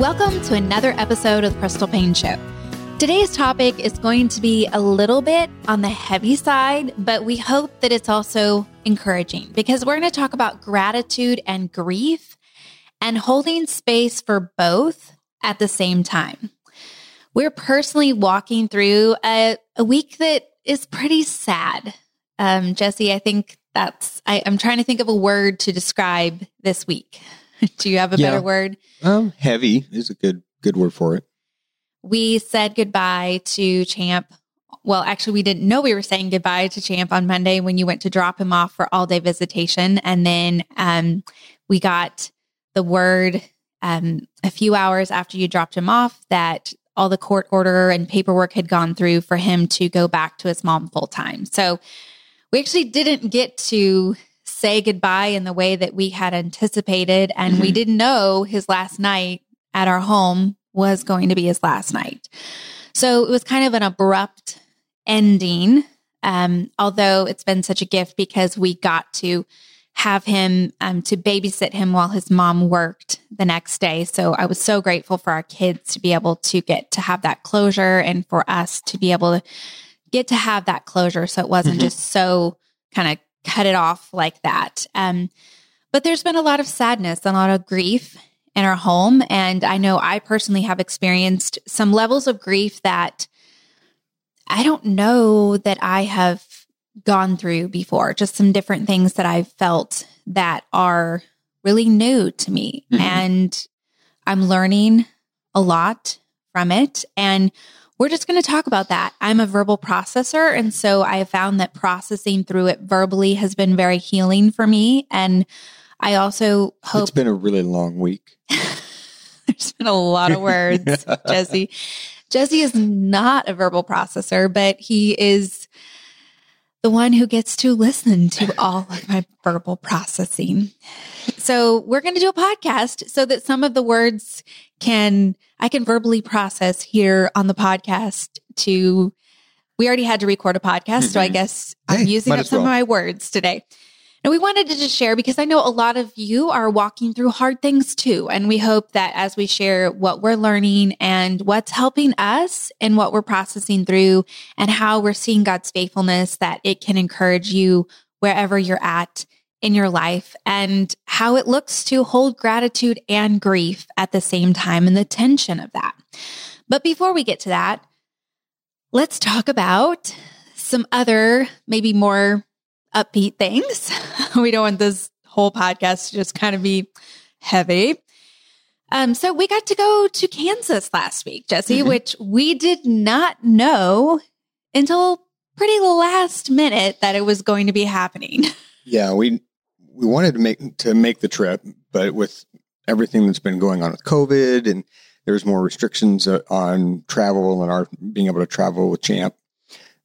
Welcome to another episode of the Crystal Paine Show. Today's topic is going to be a little bit on the heavy side, but we hope that it's also encouraging because we're going to talk about gratitude and grief and holding space for both at the same time. We're personally walking through a, a week that is pretty sad. Um, Jesse, I think that's, I, I'm trying to think of a word to describe this week. Do you have a yeah. better word? Um, heavy is a good good word for it. We said goodbye to Champ. Well, actually, we didn't know we were saying goodbye to Champ on Monday when you went to drop him off for all day visitation, and then um, we got the word um, a few hours after you dropped him off that all the court order and paperwork had gone through for him to go back to his mom full time. So we actually didn't get to say goodbye in the way that we had anticipated. And mm-hmm. we didn't know his last night at our home was going to be his last night. So it was kind of an abrupt ending. Um, although it's been such a gift because we got to have him um, to babysit him while his mom worked the next day. So I was so grateful for our kids to be able to get to have that closure and for us to be able to get to have that closure. So it wasn't mm-hmm. just so kind of cut it off like that. Um, but there's been a lot of sadness and a lot of grief in our home. And I know I personally have experienced some levels of grief that I don't know that I have gone through before, just some different things that I've felt that are really new to me. Mm-hmm. And I'm learning a lot from it. And we're just going to talk about that. I'm a verbal processor. And so I have found that processing through it verbally has been very healing for me. And I also hope. It's been a really long week. There's been a lot of words. Jesse. Jesse is not a verbal processor, but he is the one who gets to listen to all of my verbal processing. So we're going to do a podcast so that some of the words can I can verbally process here on the podcast to we already had to record a podcast, mm-hmm. so I mm-hmm. guess hey, I'm using up some well. of my words today. And we wanted to just share because I know a lot of you are walking through hard things too. And we hope that as we share what we're learning and what's helping us and what we're processing through and how we're seeing God's faithfulness, that it can encourage you wherever you're at in your life and how it looks to hold gratitude and grief at the same time and the tension of that. But before we get to that, let's talk about some other, maybe more upbeat things. we don't want this whole podcast to just kind of be heavy. Um, so we got to go to Kansas last week, Jesse, mm-hmm. which we did not know until pretty last minute that it was going to be happening. Yeah, we we wanted to make to make the trip, but with everything that's been going on with COVID and there's more restrictions uh, on travel and our being able to travel with Champ,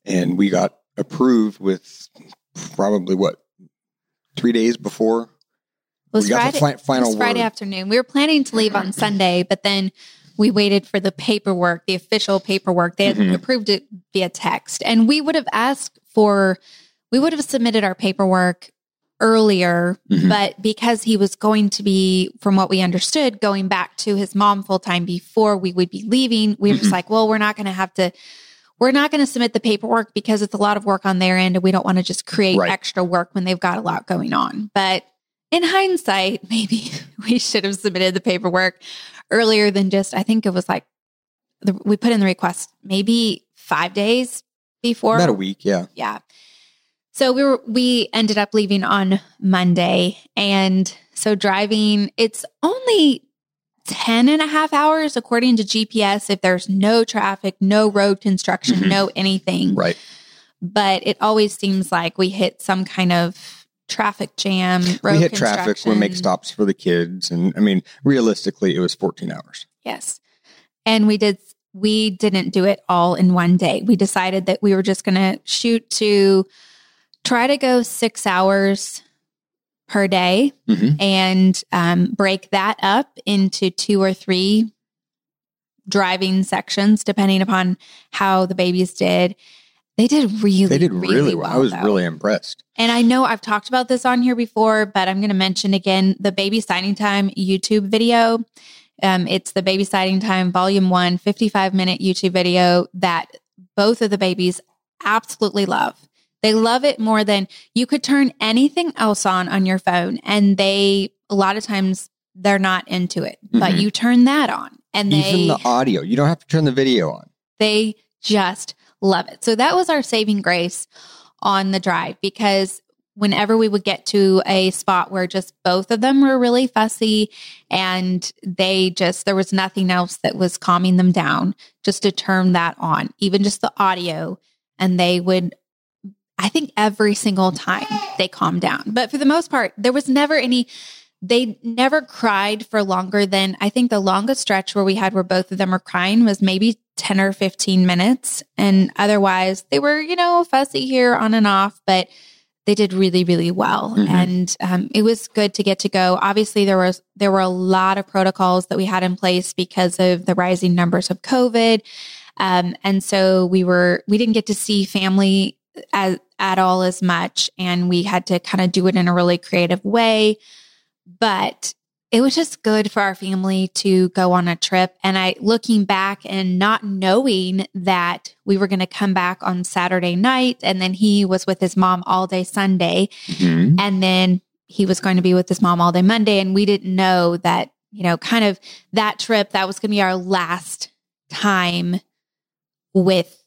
and we got approved with probably what three days before it was Friday, fi- final it was Friday afternoon. We were planning to leave on Sunday, but then we waited for the paperwork, the official paperwork. They had mm-hmm. approved it via text. And we would have asked for, we would have submitted our paperwork earlier, mm-hmm. but because he was going to be, from what we understood, going back to his mom full time before we would be leaving, we were mm-hmm. just like, well, we're not going to have to. We're not going to submit the paperwork because it's a lot of work on their end and we don't want to just create right. extra work when they've got a lot going on. But in hindsight, maybe we should have submitted the paperwork earlier than just, I think it was like, the, we put in the request maybe five days before. About a week, yeah. Yeah. So we were, we ended up leaving on Monday. And so driving, it's only 10 and a half hours according to GPS if there's no traffic, no road construction, mm-hmm. no anything. Right. But it always seems like we hit some kind of traffic jam. Road. We hit traffic. We make stops for the kids, and I mean, realistically, it was 14 hours. Yes, and we did. We didn't do it all in one day. We decided that we were just going to shoot to try to go six hours per day mm-hmm. and um, break that up into two or three driving sections, depending upon how the babies did. They did really, they did really, really well. I was though. really impressed. And I know I've talked about this on here before, but I'm going to mention again the baby signing time YouTube video. Um, it's the baby signing time volume one, 55 minute YouTube video that both of the babies absolutely love. They love it more than you could turn anything else on on your phone. And they, a lot of times, they're not into it, mm-hmm. but you turn that on and they. Even the audio, you don't have to turn the video on. They just Love it. So that was our saving grace on the drive because whenever we would get to a spot where just both of them were really fussy and they just there was nothing else that was calming them down just to turn that on even just the audio and they would i think every single time they calmed down but for the most part there was never any they never cried for longer than I think the longest stretch where we had where both of them were crying was maybe 10 or 15 minutes. And otherwise, they were, you know, fussy here on and off, but they did really, really well. Mm-hmm. And um, it was good to get to go. Obviously, there was there were a lot of protocols that we had in place because of the rising numbers of COVID. Um, and so we were we didn't get to see family as, at all as much. And we had to kind of do it in a really creative way. But it was just good for our family to go on a trip. And I, looking back and not knowing that we were going to come back on Saturday night, and then he was with his mom all day Sunday, mm-hmm. and then he was going to be with his mom all day Monday. And we didn't know that, you know, kind of that trip, that was going to be our last time with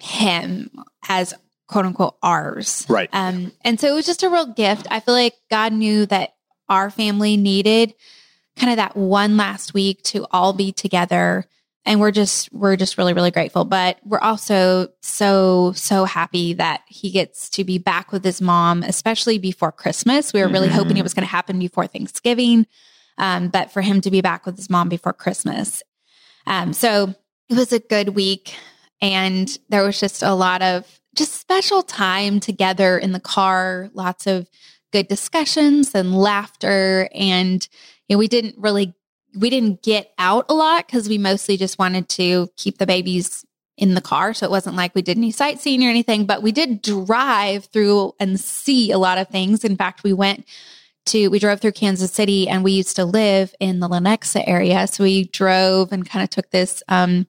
him as quote unquote ours. Right. Um, and so it was just a real gift. I feel like God knew that our family needed kind of that one last week to all be together and we're just we're just really really grateful but we're also so so happy that he gets to be back with his mom especially before christmas we were really mm-hmm. hoping it was going to happen before thanksgiving um, but for him to be back with his mom before christmas um, so it was a good week and there was just a lot of just special time together in the car lots of good discussions and laughter. And you know, we didn't really we didn't get out a lot because we mostly just wanted to keep the babies in the car. So it wasn't like we did any sightseeing or anything, but we did drive through and see a lot of things. In fact, we went to, we drove through Kansas City and we used to live in the Lenexa area. So we drove and kind of took this um,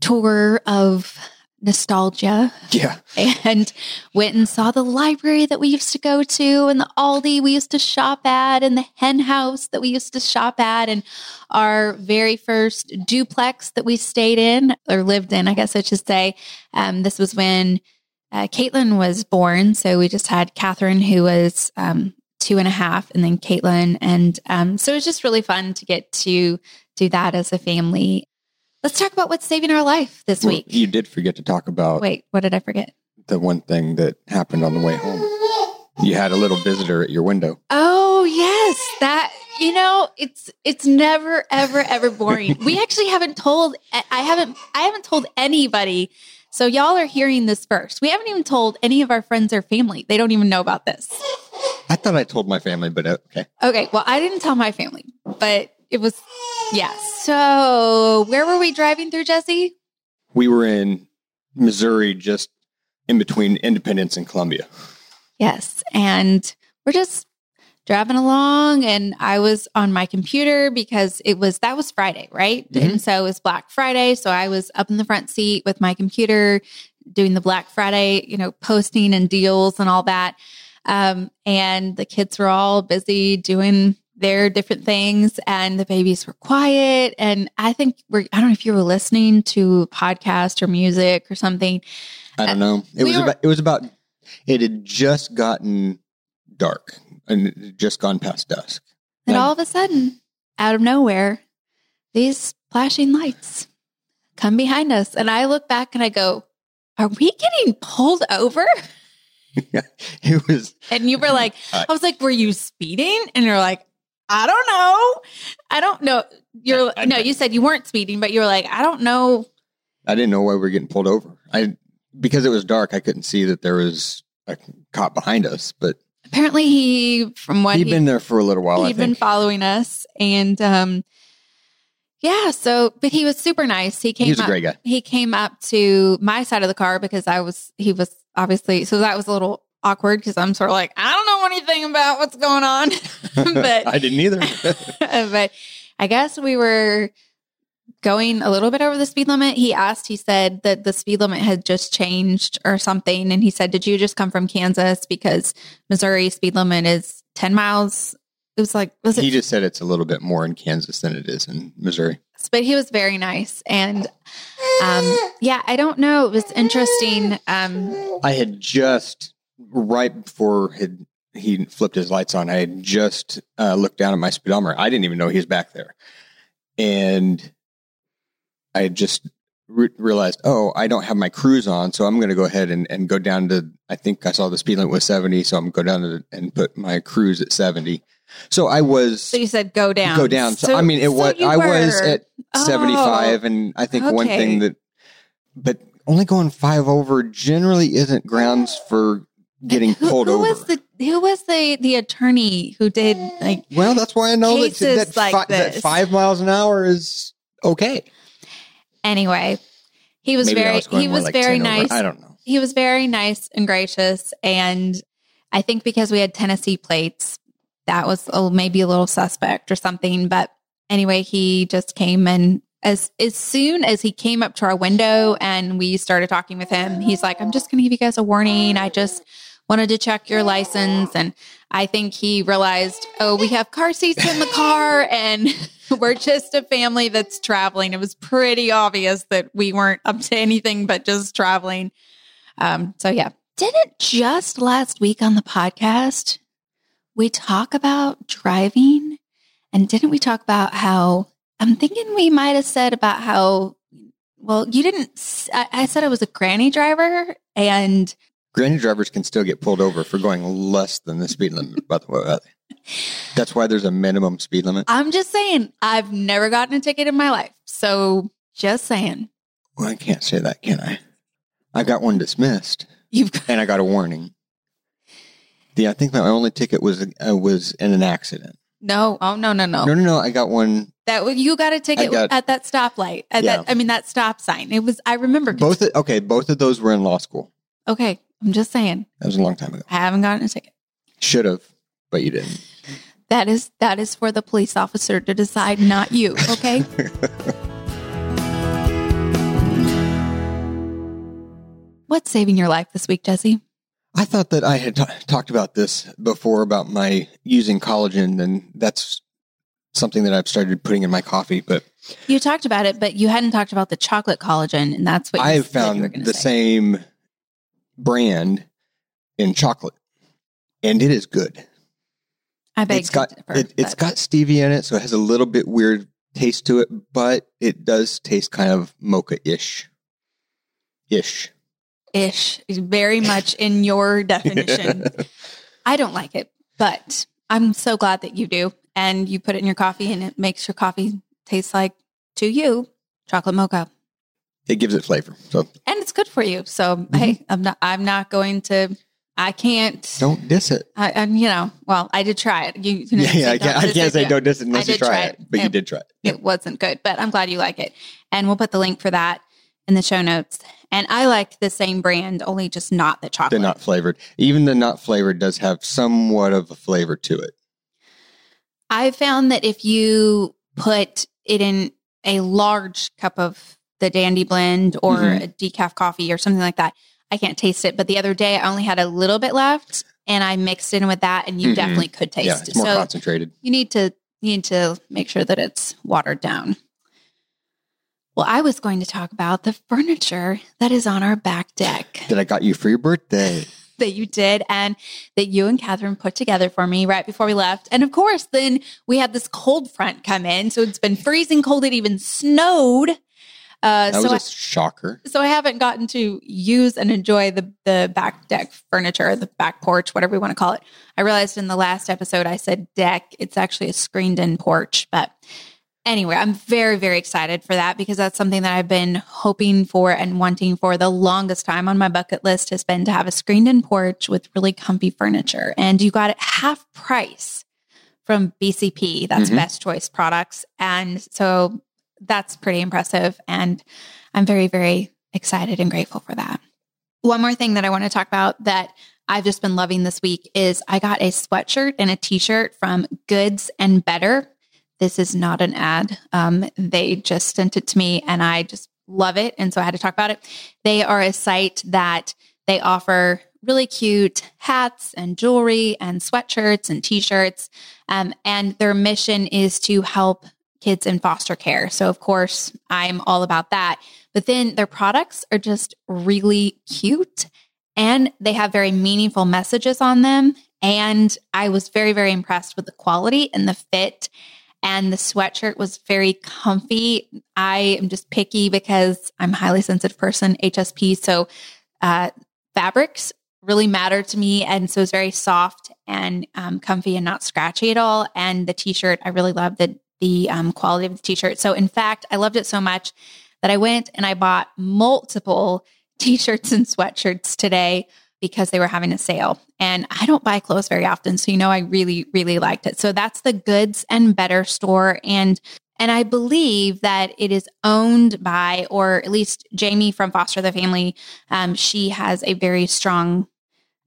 tour of nostalgia Yeah. and went and saw the library that we used to go to and the Aldi we used to shop at and the hen house that we used to shop at and our very first duplex that we stayed in or lived in, I guess I should say. Um, this was when uh, Caitlin was born. So we just had Catherine, who was um, two and a half, and then Caitlin. And um, so it was just really fun to get to do that as a family. Let's talk about what's saving our life this week. you did forget to talk about Wait, what did I forget? the one thing that happened on the way home. You had a little visitor at your window. Oh yes, that you know it's it's never ever ever boring. we actually haven't told I haven't I haven't told anybody. So y'all are hearing this first. We haven't even told any of our friends or family. They don't even know about this. I thought I told my family, but uh, okay. Okay, well I didn't tell my family, but it was yeah. So where were we driving through, Jesse? We were in Missouri, just in between Independence and Columbia. Yes. And we're just driving along and I was on my computer because it was that was Friday, right? Mhm. And so it was Black Friday. So I was up in the front seat with my computer doing the Black Friday, you know, posting and deals and all that. Um, and the kids were all busy doing their different things and the babies were quiet. And I think we're, I don't know if you were listening to podcast or music or something. I don't know. It we was were- about. It was about. It had just gotten dark and it had just gone past dusk. And all of a sudden, out of nowhere, these flashing lights come behind us. And I look back and I go, Are we getting pulled over? it was. And you were like, Uh, I was like, Were you speeding? And you're like, I don't know. I don't know. You're I- I- no, you said you weren't speeding, but you were like, I don't know. I didn't know why we were getting pulled over. I because it was dark. I couldn't see that there was a cop behind us, but Apparently, he, from what he'd he, been there for a little while. He'd been following us. And um, yeah, so, but he was super nice. He came He was a great guy. he came up to my side of the car because I was he was obviously so that was a little awkward because I'm sort of like I don't know anything about what's going on, but I didn't either. but I guess we were going a little bit over the speed limit. He asked, he said that the speed limit had just changed or something, and he said, "Did you just come from Kansas because Missouri speed limit is ten miles?" It was like was it he just said it's a little bit more in Kansas than it is in Missouri. but he was very nice and um yeah i don't know it was interesting um I had just right before had he flipped his lights on. I had just uh, looked down at my speedometer. I didn't even know he was back there, and I just re- realized, oh, I don't have my cruise on, so I'm going to go ahead and, and go down to. I think I saw the speed limit was 70, so I'm going to go down to, and put my cruise at 70. So I was so you said go down go down. So, I mean, it so was I was at Oh, 75, and I think one thing that, but only going five over generally isn't grounds for getting who, pulled who over. was the who was the the attorney who did eh. like well, that's why I know that, that, like fi- that five miles an hour is okay. anyway he was Maybe very was he was like very 10 over. nice I don't know. he was very nice and gracious and i think because we had tennessee plates that was a, maybe a little suspect or something but anyway he just came and as as soon as he came up to our window and we started talking with him he's like i'm just going to give you guys a warning i just wanted to check your license and i think he realized oh we have car seats in the car and we're just a family that's traveling it was pretty obvious that we weren't up to anything but just traveling um, so yeah. Didn't just last week on the podcast we talk about driving? And didn't we talk about how I'm thinking we might have said about how well you didn't I said I was a granny driver and Granny drivers can still get pulled over for going less than the speed limit. By the way, that's why there's a minimum speed limit. I'm just saying I've never gotten a ticket in my life. So just saying. Well, I can't say that, can I? I got one dismissed. You've and I got a warning. Yeah, I think my only ticket was uh, was in an accident. no, oh no, no, no. No, no, no. I got one. That you got a ticket got- at that stoplight. At Yeah. that I mean that stop sign. It was I remember Both. Of, Okay, both of those were in law school. Okay, I'm just saying. That was a long time ago. I haven't gotten a ticket. Should have, but you didn't. That is that is for the police officer to decide, not you. Okay. What's saving your life this week, Jesse? I thought that I had t- talked about this before about my using collagen, and that's something that I've started putting in my coffee. But You talked about it, but you hadn't talked about the chocolate collagen, and that's what I have said you found the say. same brand in chocolate, and it is good. I bet it's got differ, it, it's but got stevia in it, so it has a little bit weird taste to it, but it does taste kind of mocha ish. Ish. ish is very much in your definition. I don't like it, but I'm so glad that you do, and you put it in your coffee, and it makes your coffee taste like to you chocolate mocha. It gives it flavor. So and it's good for you. So Mm-hmm. hey, I'm not. I'm not going to. I can't. don't diss it. I, and you know, well, I did try it. You, you know, Yeah, yeah. I can't, I can't say don't diss it unless you try it, it. but you did try it. Yeah. It wasn't good, but I'm glad you like it. And we'll put the link for that in the show notes. And I like the same brand, only just not the They're chocolate. not flavored. Even the not flavored does have somewhat of a flavor to it. I found that if you put it in a large cup of the Dandy Blend or Mhm. a decaf coffee or something like that, I can't taste it. But the other day, I only had a little bit left, and I mixed in with that, and you Mhm. definitely could taste yeah, it. it's more so concentrated. you need to you need to make sure that it's watered down. Well, I was going to talk about the furniture that is on our back deck That I got you for your birthday. That you did and that you and Catherine put together for me right before we left. And of course, then we had this cold front come in. So it's been freezing cold. It even snowed. Uh, That so was a I, shocker. so I haven't gotten to use and enjoy the the back deck furniture, the back porch, whatever we want to call it. I realized in the last episode I said deck. It's actually a screened in porch, but anyway, I'm very very excited for that because that's something that I've been hoping for and wanting for the longest time on my bucket list has been to have a screened in porch with really comfy furniture. And you got it half price from BCP. That's Mhm. Best Choice Products. And so that's pretty impressive. And I'm very, very excited and grateful for that. One more thing that I want to talk about that I've just been loving this week is I got a sweatshirt and a t shirt from Goods and Better. This is not an ad. Um, they just sent it to me and I just love it. And so I had to talk about it. They are a site that they offer really cute hats and jewelry and sweatshirts and t shirts. Um, and their mission is to help kids in foster care. So, of course, I'm all about that. But then their products are just really cute and they have very meaningful messages on them. And I was very, very impressed with the quality and the fit. And the sweatshirt was very comfy. I am just picky because I'm a highly sensitive person, HSP. So, uh, fabrics really matter to me. And so it's very soft and um, comfy and not scratchy at all. And the t shirt, I really loved the, the um, quality of the t shirt. So, in fact, I loved it so much that I went and I bought multiple t shirts and sweatshirts today because they were having a sale. And I don't buy clothes very often. So, you know, I really, really liked it. So, that's the Goods and Better store. And and I believe that it is owned by, or at least Jamie from Foster the Family, um, she has a very strong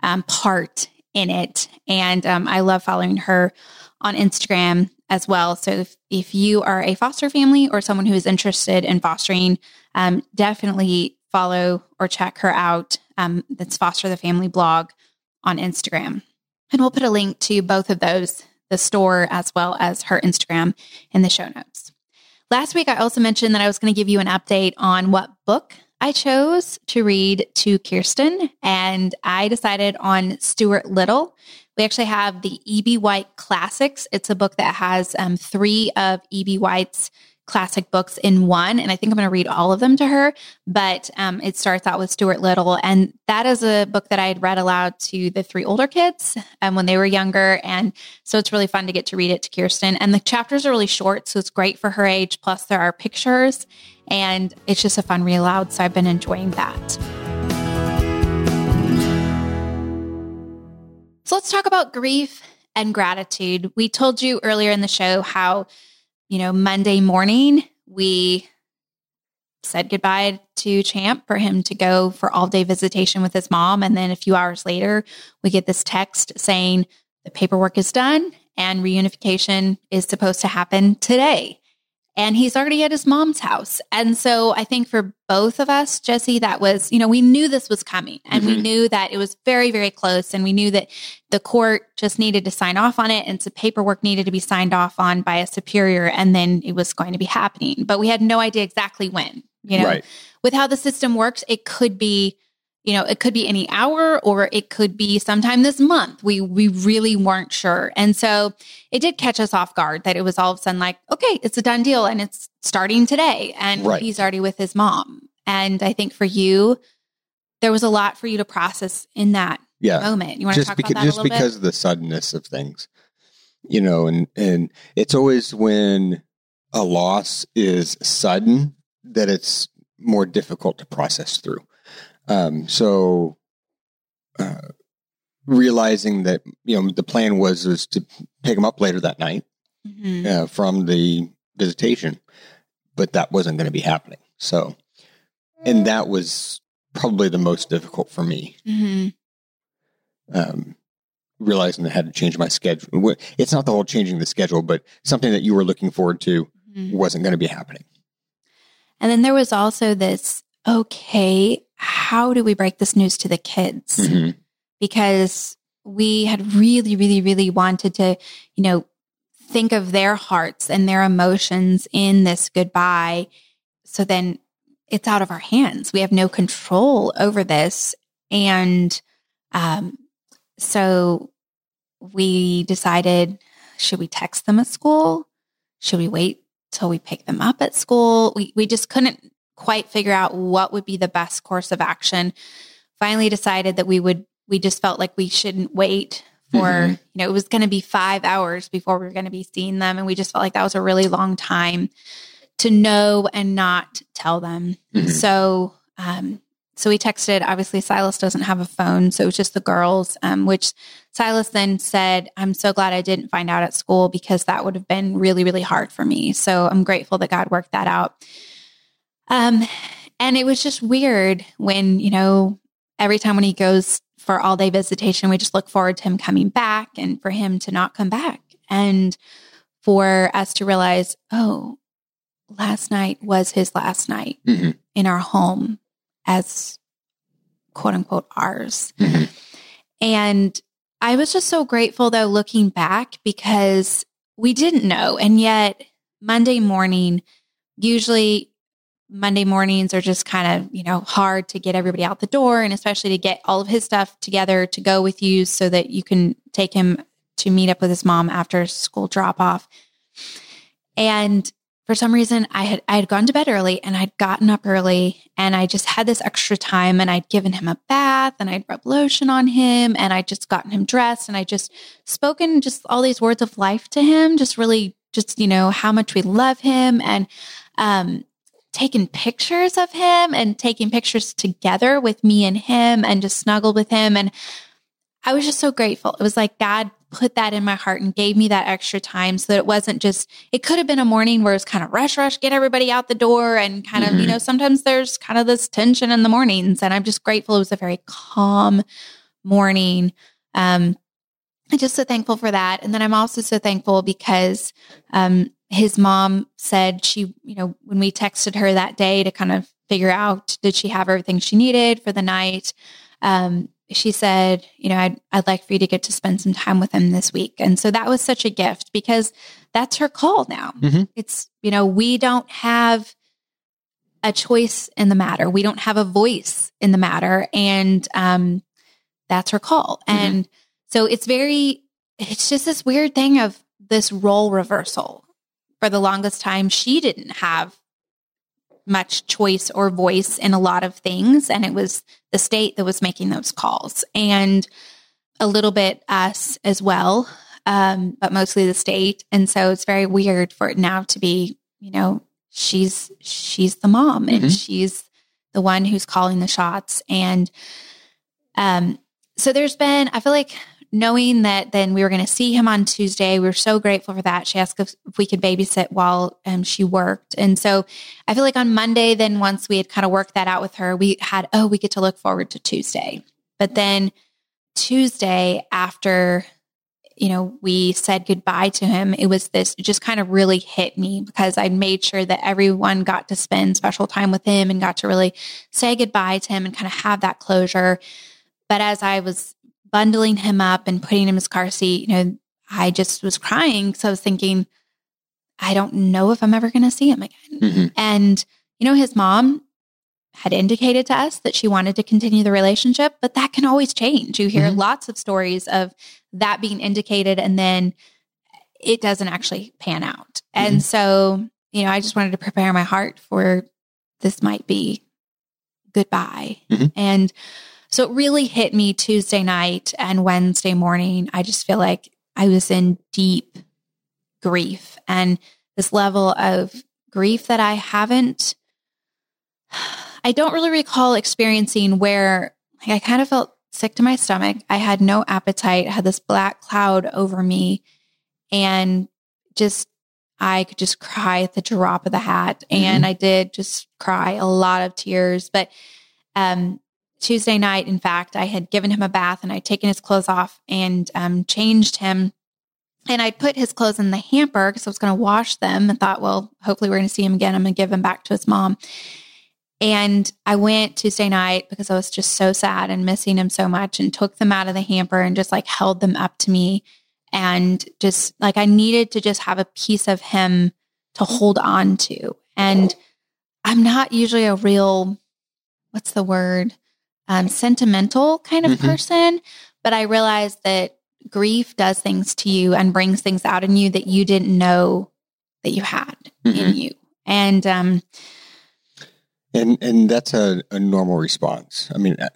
um, part in it. And um, I love following her on Instagram as well. So if, if you are a foster family or someone who is interested in fostering, um, definitely follow or check her out. Um, that's Foster the Family blog on Instagram. And we'll put a link to both of those, the store as well as her Instagram in the show notes. Last week, I also mentioned that I was going to give you an update on what book I chose to read to Kirsten, and I decided on Stuart Little. We actually have the E.B. White Classics. It's a book that has um, three of E.B. White's classic books in one. And I think I'm going to read all of them to her. But um, it starts out with Stuart Little. And that is a book that I had read aloud to the three older kids um, when they were younger. And so it's really fun to get to read it to Kirsten. And the chapters are really short. So it's great for her age. Plus, there are pictures. And it's just a fun read aloud. So I've been enjoying that. So let's talk about grief and gratitude. We told you earlier in the show how, you know, Monday morning we said goodbye to Champ for him to go for all day visitation with his mom. And then a few hours later, we get this text saying the paperwork is done and reunification is supposed to happen today. And he's already at his mom's house. And so I think for both of us, Jesse, that was, you know, we knew this was coming and mm-hmm. we knew that it was very, very close. And we knew that the court just needed to sign off on it and some paperwork needed to be signed off on by a superior. And then it was going to be happening. But we had no idea exactly when, you know, right. with how the system works, it could be you know, it could be any hour or it could be sometime this month. We we really weren't sure. And so it did catch us off guard that it was all of a sudden like, okay, it's a done deal and it's starting today. And right. he's already with his mom. And I think for you, there was a lot for you to process in that yeah. moment. You want just to talk beca- about that just because bit? of the suddenness of things. You know, and and it's always when a loss is sudden that it's more difficult to process through um, so uh, realizing that you know the plan was was to pick him up later that night mm-hmm. uh, from the visitation, but that wasn't going to be happening. So, and that was probably the most difficult for me. Mm-hmm. Um, realizing I had to change my schedule. It's not the whole changing the schedule, but something that you were looking forward to mm-hmm. wasn't going to be happening. And then there was also this okay, how do we break this news to the kids? Mm-hmm. Because we had really, really, really wanted to, you know, think of their hearts and their emotions in this goodbye. So then it's out of our hands. We have no control over this. And um, so we decided should we text them at school? Should we wait till we pick them up at school? We, we just couldn't quite figure out what would be the best course of action. Finally decided that we would we just felt like we shouldn't wait for, mm-hmm. you know, it was going to be 5 hours before we were going to be seeing them and we just felt like that was a really long time to know and not tell them. Mm-hmm. So, um so we texted. Obviously, Silas doesn't have a phone, so it was just the girls. Um, which Silas then said, "I'm so glad I didn't find out at school because that would have been really, really hard for me." So I'm grateful that God worked that out. Um, and it was just weird when, you know, every time when he goes for all day visitation, we just look forward to him coming back and for him to not come back. And for us to realize, oh, last night was his last night mm-hmm. in our home as quote unquote ours. Mm-hmm. And I was just so grateful though, looking back, because we didn't know. And yet, Monday morning, usually Monday mornings are just kind of, you know, hard to get everybody out the door and especially to get all of his stuff together to go with you so that you can take him to meet up with his mom after school drop off. And for some reason I had I had gone to bed early and I'd gotten up early and I just had this extra time and I'd given him a bath and I'd rubbed lotion on him and I'd just gotten him dressed and I just spoken just all these words of life to him, just really just, you know, how much we love him and um taken pictures of him and taking pictures together with me and him and just snuggled with him. And I was just so grateful. It was like God put that in my heart and gave me that extra time so that it wasn't just, it could have been a morning where it's kind of rush, rush, get everybody out the door and kind mm-hmm. of, you know, sometimes there's kind of this tension in the mornings. And I'm just grateful it was a very calm morning. Um, I'm just so thankful for that. And then I'm also so thankful because um, his mom said she, you know, when we texted her that day to kind of figure out did she have everything she needed for the night, um, she said, you know, I'd, I'd like for you to get to spend some time with him this week. And so that was such a gift because that's her call now. Mm-hmm. It's, you know, we don't have a choice in the matter. We don't have a voice in the matter. And um, that's her call. Mm-hmm. And so it's very, it's just this weird thing of this role reversal for the longest time, she didn't have much choice or voice in a lot of things. And it was the state that was making those calls and a little bit us as well, um, but mostly the state. And so it's very weird for it now to be, you know, she's she's the mom and mm-hmm. she's the one who's calling the shots. And um, so there's been, I feel like knowing that then we were going to see him on Tuesday, we were so grateful for that. She asked if, we could babysit while um, she worked. And so I feel like on Monday, then once we had kind of worked that out with her, we had, oh, we get to look forward to Tuesday. But then Tuesday after you know, we said goodbye to him, it was this, it just kind of really hit me because I made sure that everyone got to spend special time with him and got to really say goodbye to him and kind of have that closure. But as I was bundling him up and putting him in his car seat, you know, I just was crying because I was thinking, I don't know if I'm ever going to see him again. Mhm. And, you know, his mom had indicated to us that she wanted to continue the relationship, but that can always change. You hear Mhm. lots of stories of that being indicated and then it doesn't actually pan out. And so, you know, I just wanted to prepare my heart for this might be goodbye. Mhm. And so it really hit me Tuesday night and Wednesday morning. I just feel like I was in deep grief and this level of grief that I haven't, I don't really recall experiencing where like, I kind of felt sick to my stomach. I had no appetite, had this black cloud over me, and just I could just cry at the drop of the hat. And I did just cry a lot of tears. But um, Tuesday night, in fact, I had given him a bath and I'd taken his clothes off and um, changed him. And I put his clothes in the hamper because I was going to wash them and thought, well, hopefully we're going to see him again. I'm going to give him back to his mom. And I went Tuesday night because I was just so sad and missing him so much and took them out of the hamper and just like held them up to me. And just like I needed to just have a piece of him to hold on to. And I'm not usually a real, what's the word? Um, sentimental kind of Mhm. person. But I realized that grief does things to you and brings things out in you that you didn't know that you had in Mhm. you. And um, And and that's a, a normal response. I mean, uh,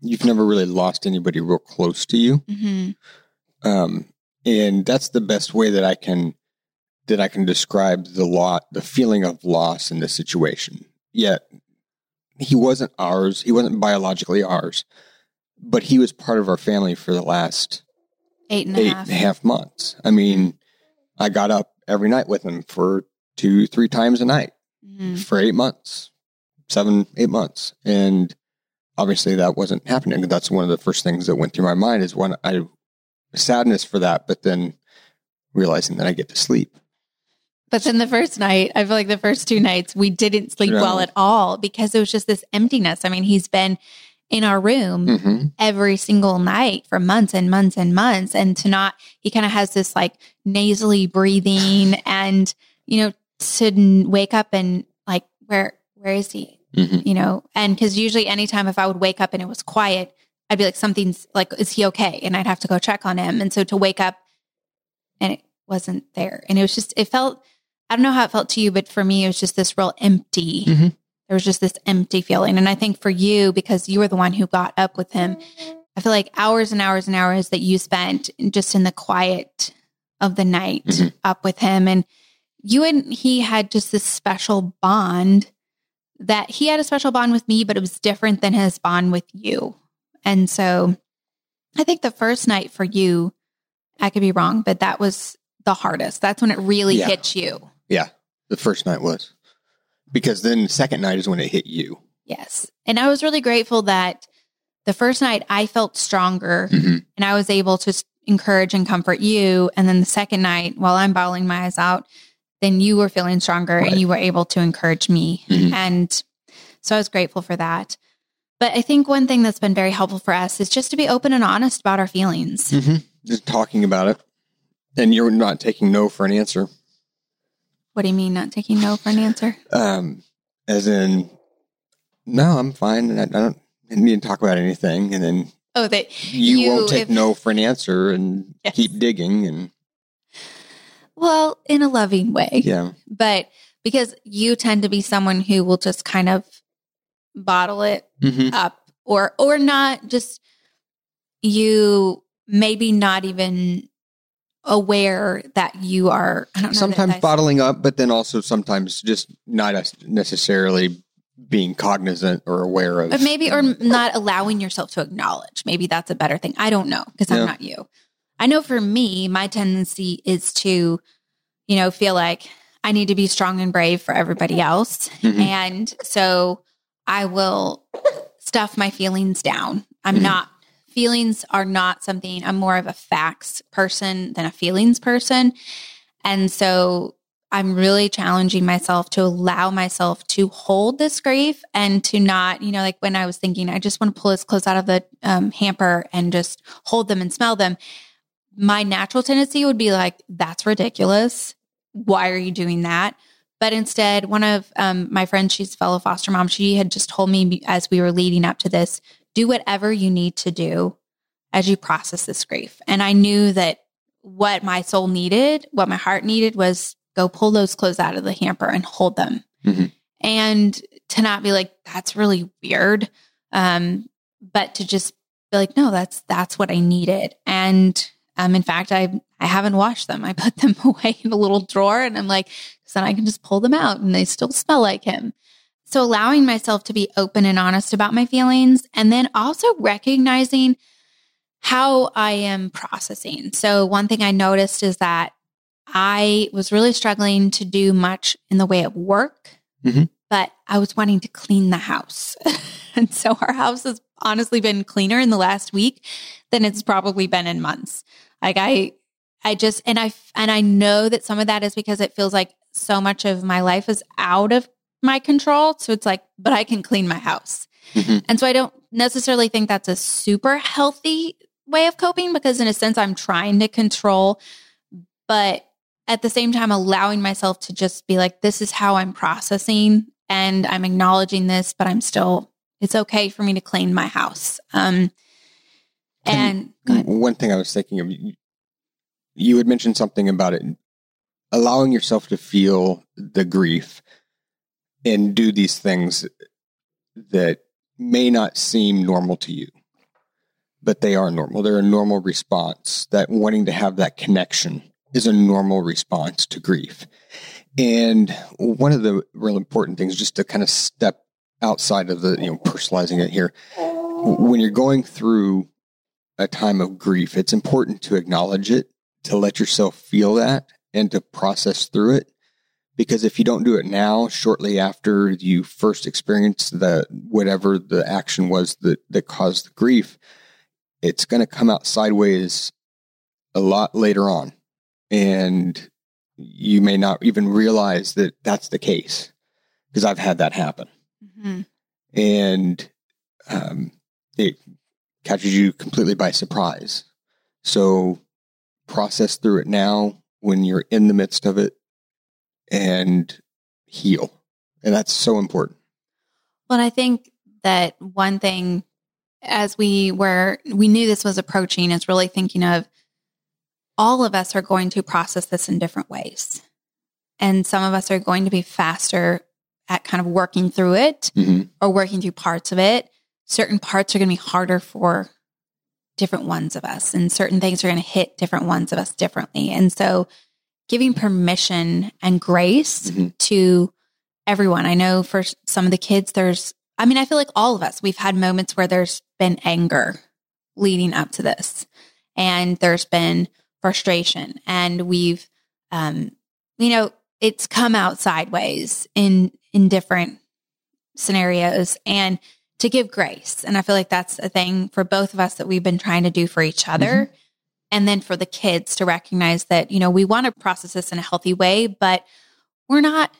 you've never really lost anybody real close to you, mhm. um, and that's the best way that I can that I can describe the lot, the feeling of loss in this situation. Yet he wasn't ours. He wasn't biologically ours, but he was part of our family for the last eight and a half. and a half months. I mean, I got up every night with him for two, three times a night Mhm. for eight months, seven, eight months. And obviously that wasn't happening. That's one of the first things that went through my mind is when I sadness for that, but then realizing that I get to sleep. But then the first night, I feel like the first two nights, we didn't sleep well at all because it was just this emptiness. I mean, he's been in our room hmm every single night for months and months and months. And to not, he kind of has this like nasally breathing and, you know, to wake up and like, where, where is he? hmm You know, and because usually anytime if I would wake up and it was quiet, I'd be like, something's like, is he okay? And I'd have to go check on him. And so to wake up and it wasn't there. And it was just, it felt, I don't know how it felt to you, but for me, it was just this real empty. Mhm. There was just this empty feeling. And I think for you, because you were the one who got up with him, I feel like hours and hours and hours that you spent just in the quiet of the night Mhm. up with him. And you and he had just this special bond that he had a special bond with me, but it was different than his bond with you. And so I think the first night for you, I could be wrong, but that was the hardest. That's when it really Yeah. hit you. Yeah. The first night was because then the second night is when it hit you. Yes. And I was really grateful that the first night I felt stronger Mhm. and I was able to encourage and comfort you. And then the second night, while I'm bawling my eyes out, then you were feeling stronger Right. and you were able to encourage me. Mhm. And so I was grateful for that. But I think one thing that's been very helpful for us is just to be open and honest about our feelings. hmm Just talking about it. And you're not taking no for an answer. What do you mean, not taking no for an answer? Um, as in, no, I'm fine. I, I don't need to talk about anything. And then Oh, that you, You, won't take if- no for an answer and Yes. keep digging. And well, in a loving way. yeah, But because you tend to be someone who will just kind of bottle it hmm up or or not just you maybe not even aware that you are I don't know that sometimes that's- bottling up, but then also sometimes just not necessarily being cognizant or aware of. but maybe or not allowing yourself to acknowledge maybe that's a better thing i don't know because Yeah. i'm not you i know for me my tendency is to you know feel like i need to be strong and brave for everybody else Mhm. and so i will stuff my feelings down i'm Mhm. not feelings are not something, I'm more of a facts person than a feelings person. And so I'm really challenging myself to allow myself to hold this grief and to not, you know, like when I was thinking, I just want to pull his clothes out of the um, hamper and just hold them and smell them. My natural tendency would be like, that's ridiculous. Why are you doing that? But instead, one of um, my friends, she's a fellow foster mom, she had just told me as we were leading up to this do whatever you need to do as you process this grief. And I knew that what my soul needed, what my heart needed was go pull those clothes out of the hamper and hold them. Mm-hmm. And to not be like, that's really weird. Um, but to just be like, no, that's, that's what I needed. And, um, in fact, I, I haven't washed them. I put them away in a little drawer and I'm like, so then I can just pull them out and they still smell like him. So allowing myself to be open and honest about my feelings and then also recognizing how I am processing. So one thing I noticed is that I was really struggling to do much in the way of work, mm-hmm. but I was wanting to clean the house. and so our house has honestly been cleaner in the last week than it's probably been in months. Like I, I just, and I, and I know that some of that is because it feels like so much of my life is out of my control. So it's like, but I can clean my house. Mm-hmm. And so I don't necessarily think that's a super healthy way of coping because in a sense I'm trying to control, but at the same time allowing myself to just be like this is how i'm processing and i'm acknowledging this but i'm still it's okay for me to clean my house um and, and one thing i was thinking of you had mentioned something about it allowing yourself to feel the grief and do these things that may not seem normal to you but they are normal they're a normal response that wanting to have that connection is a normal response to grief. And one of the real important things, just to kind of step outside of the, you know, personalizing it here, when you're going through a time of grief, it's important to acknowledge it, to let yourself feel that, and to process through it. Because if you don't do it now, shortly after you first experience the whatever the action was that, that caused the grief, it's going to come out sideways a lot later on and you may not even realize that that's the case because I've had that happen. Mm-hmm. And um, it catches you completely by surprise. So process through it now when you're in the midst of it and heal. And that's so important. Well, I think that one thing as we were, we knew this was approaching is really thinking of all of us are going to process this in different ways. And some of us are going to be faster at kind of working through it mm-hmm. or working through parts of it. Certain parts are going to be harder for different ones of us, and certain things are going to hit different ones of us differently. And so, giving permission and grace mm-hmm. to everyone. I know for some of the kids, there's, I mean, I feel like all of us, we've had moments where there's been anger leading up to this, and there's been frustration and we've um you know it's come out sideways in in different scenarios and to give grace and i feel like that's a thing for both of us that we've been trying to do for each other mm-hmm. And then for the kids to recognize that you know we want to process this in a healthy way but we're not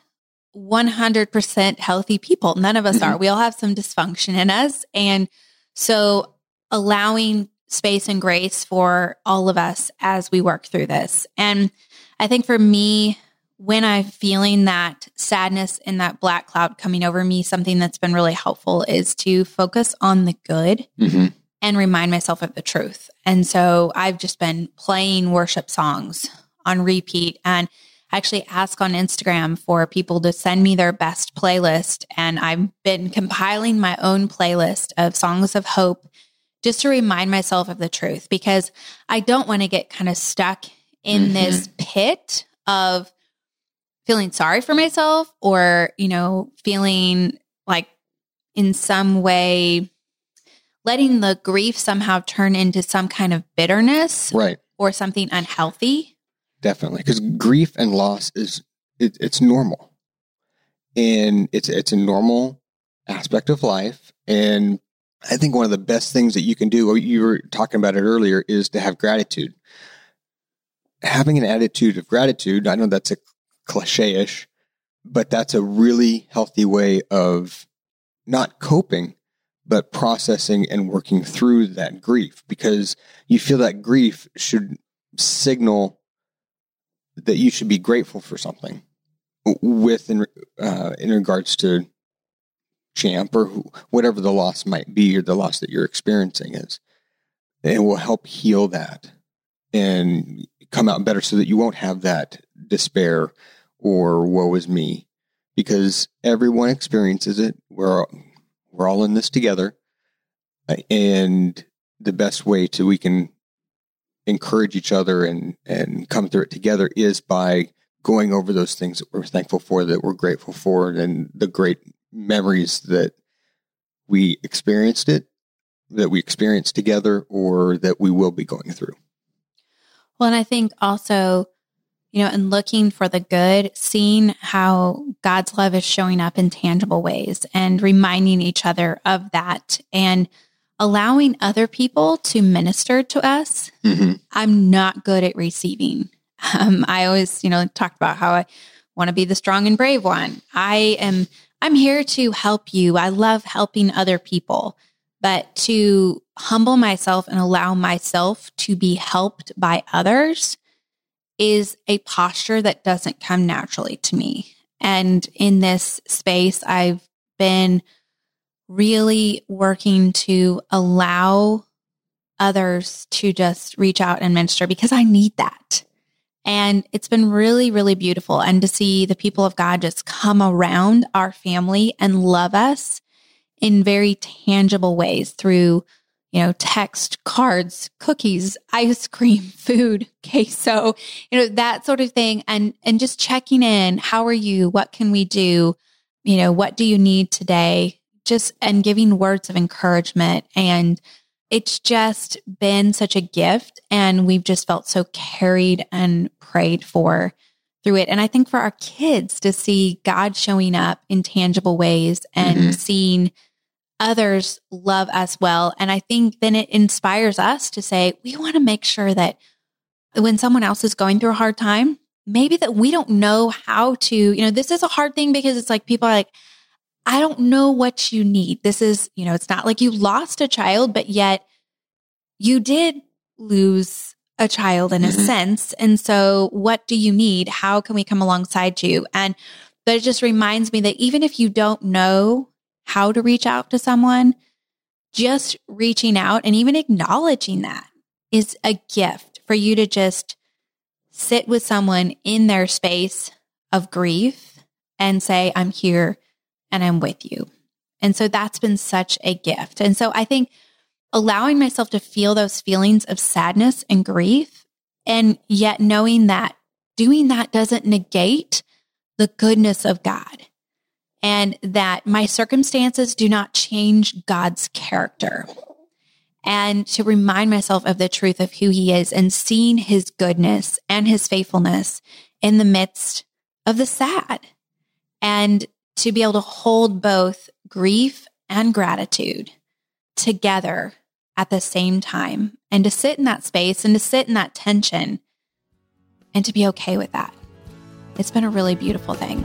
100% healthy people none of us mm-hmm. are we all have some dysfunction in us and so allowing space and grace for all of us as we work through this. And I think for me, when I'm feeling that sadness and that black cloud coming over me, something that's been really helpful is to focus on the good mm-hmm. And remind myself of the truth. And so I've just been playing worship songs on repeat and I actually ask on Instagram for people to send me their best playlist. And I've been compiling my own playlist of songs of hope just to remind myself of the truth because I don't want to get kind of stuck in mm-hmm. this pit of feeling sorry for myself or, you know, feeling like in some way letting the grief somehow turn into some kind of bitterness right. or something unhealthy? Definitely. Because grief and loss is it, it's normal. And it's it's a normal aspect of life. And I think one of the best things that you can do, you were talking about it earlier, is to have gratitude. Having an attitude of gratitude, I know that's a cliche ish, but that's a really healthy way of not coping, but processing and working through that grief because you feel that grief should signal that you should be grateful for something with in, uh, in regards to champ or whatever the loss might be or the loss that you're experiencing is. And will help heal that and come out better so that you won't have that despair or woe is me because everyone experiences it. We're we're all in this together uh, and the best way to we can encourage each other and and come through it together is by going over those things that we're thankful for that we're grateful for and the great memories that we experienced it, that we experienced together, or that we will be going through. Well, and I think also, you know, and looking for the good, seeing how God's love is showing up in tangible ways and reminding each other of that and allowing other people to minister to us. Mm-hmm. I'm not good at receiving. Um, I always, you know, talked about how I want to be the strong and brave one. I am I'm here to help you. I love helping other people, but to humble myself and allow myself to be helped by others is a posture that doesn't come naturally to me. And in this space, I've been really working to allow others to just reach out and minister because I need that. And it's been really, really beautiful. And to see the people of God just come around our family and love us in very tangible ways through, you know, text, cards, cookies, ice cream, food, queso, you know, that sort of thing. And, and just checking in. How are you? What can we do? You know, what do you need today? Just, and giving words of encouragement and, it's just been such a gift and we've just felt so carried and prayed for through it. And I think for our kids to see God showing up in tangible ways and mm-hmm. seeing others love us well. And I think then it inspires us to say, we want to make sure that when someone else is going through a hard time, maybe that we don't know how to, you know, this is a hard thing because it's like people are like, I don't know what you need. This is, you know, it's not like you lost a child, but yet you did lose a child in a mm-hmm. sense. And so what do you need? How can we come alongside you? And but it just reminds me that even if you don't know how to reach out to someone, just reaching out and even acknowledging that is a gift for you to just sit with someone in their space of grief and say, I'm here and I'm with you. And so that's been such a gift. And so I think allowing myself to feel those feelings of sadness and grief, and yet knowing that doing that doesn't negate the goodness of God and that my circumstances do not change God's character. And to remind myself of the truth of who he is and seeing his goodness and his faithfulness in the midst of the sad. And to be able to hold both grief and gratitude together at the same time and to sit in that space and to sit in that tension and to be okay with that. It's been a really beautiful thing.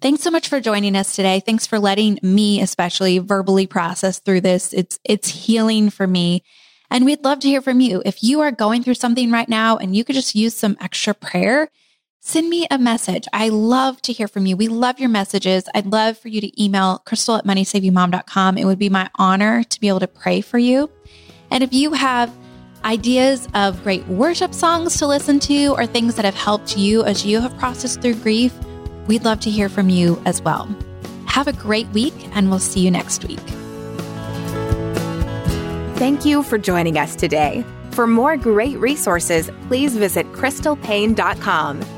Thanks so much for joining us today. Thanks for letting me especially verbally process through this. It's it's healing for me. And we'd love to hear from you. If you are going through something right now and you could just use some extra prayer, send me a message. I love to hear from you. We love your messages. I'd love for you to email crystal at moneysavingmom.com. It would be my honor to be able to pray for you. And if you have ideas of great worship songs to listen to or things that have helped you as you have processed through grief, we'd love to hear from you as well. Have a great week, and we'll see you next week. Thank you for joining us today. For more great resources, please visit crystalpaine.com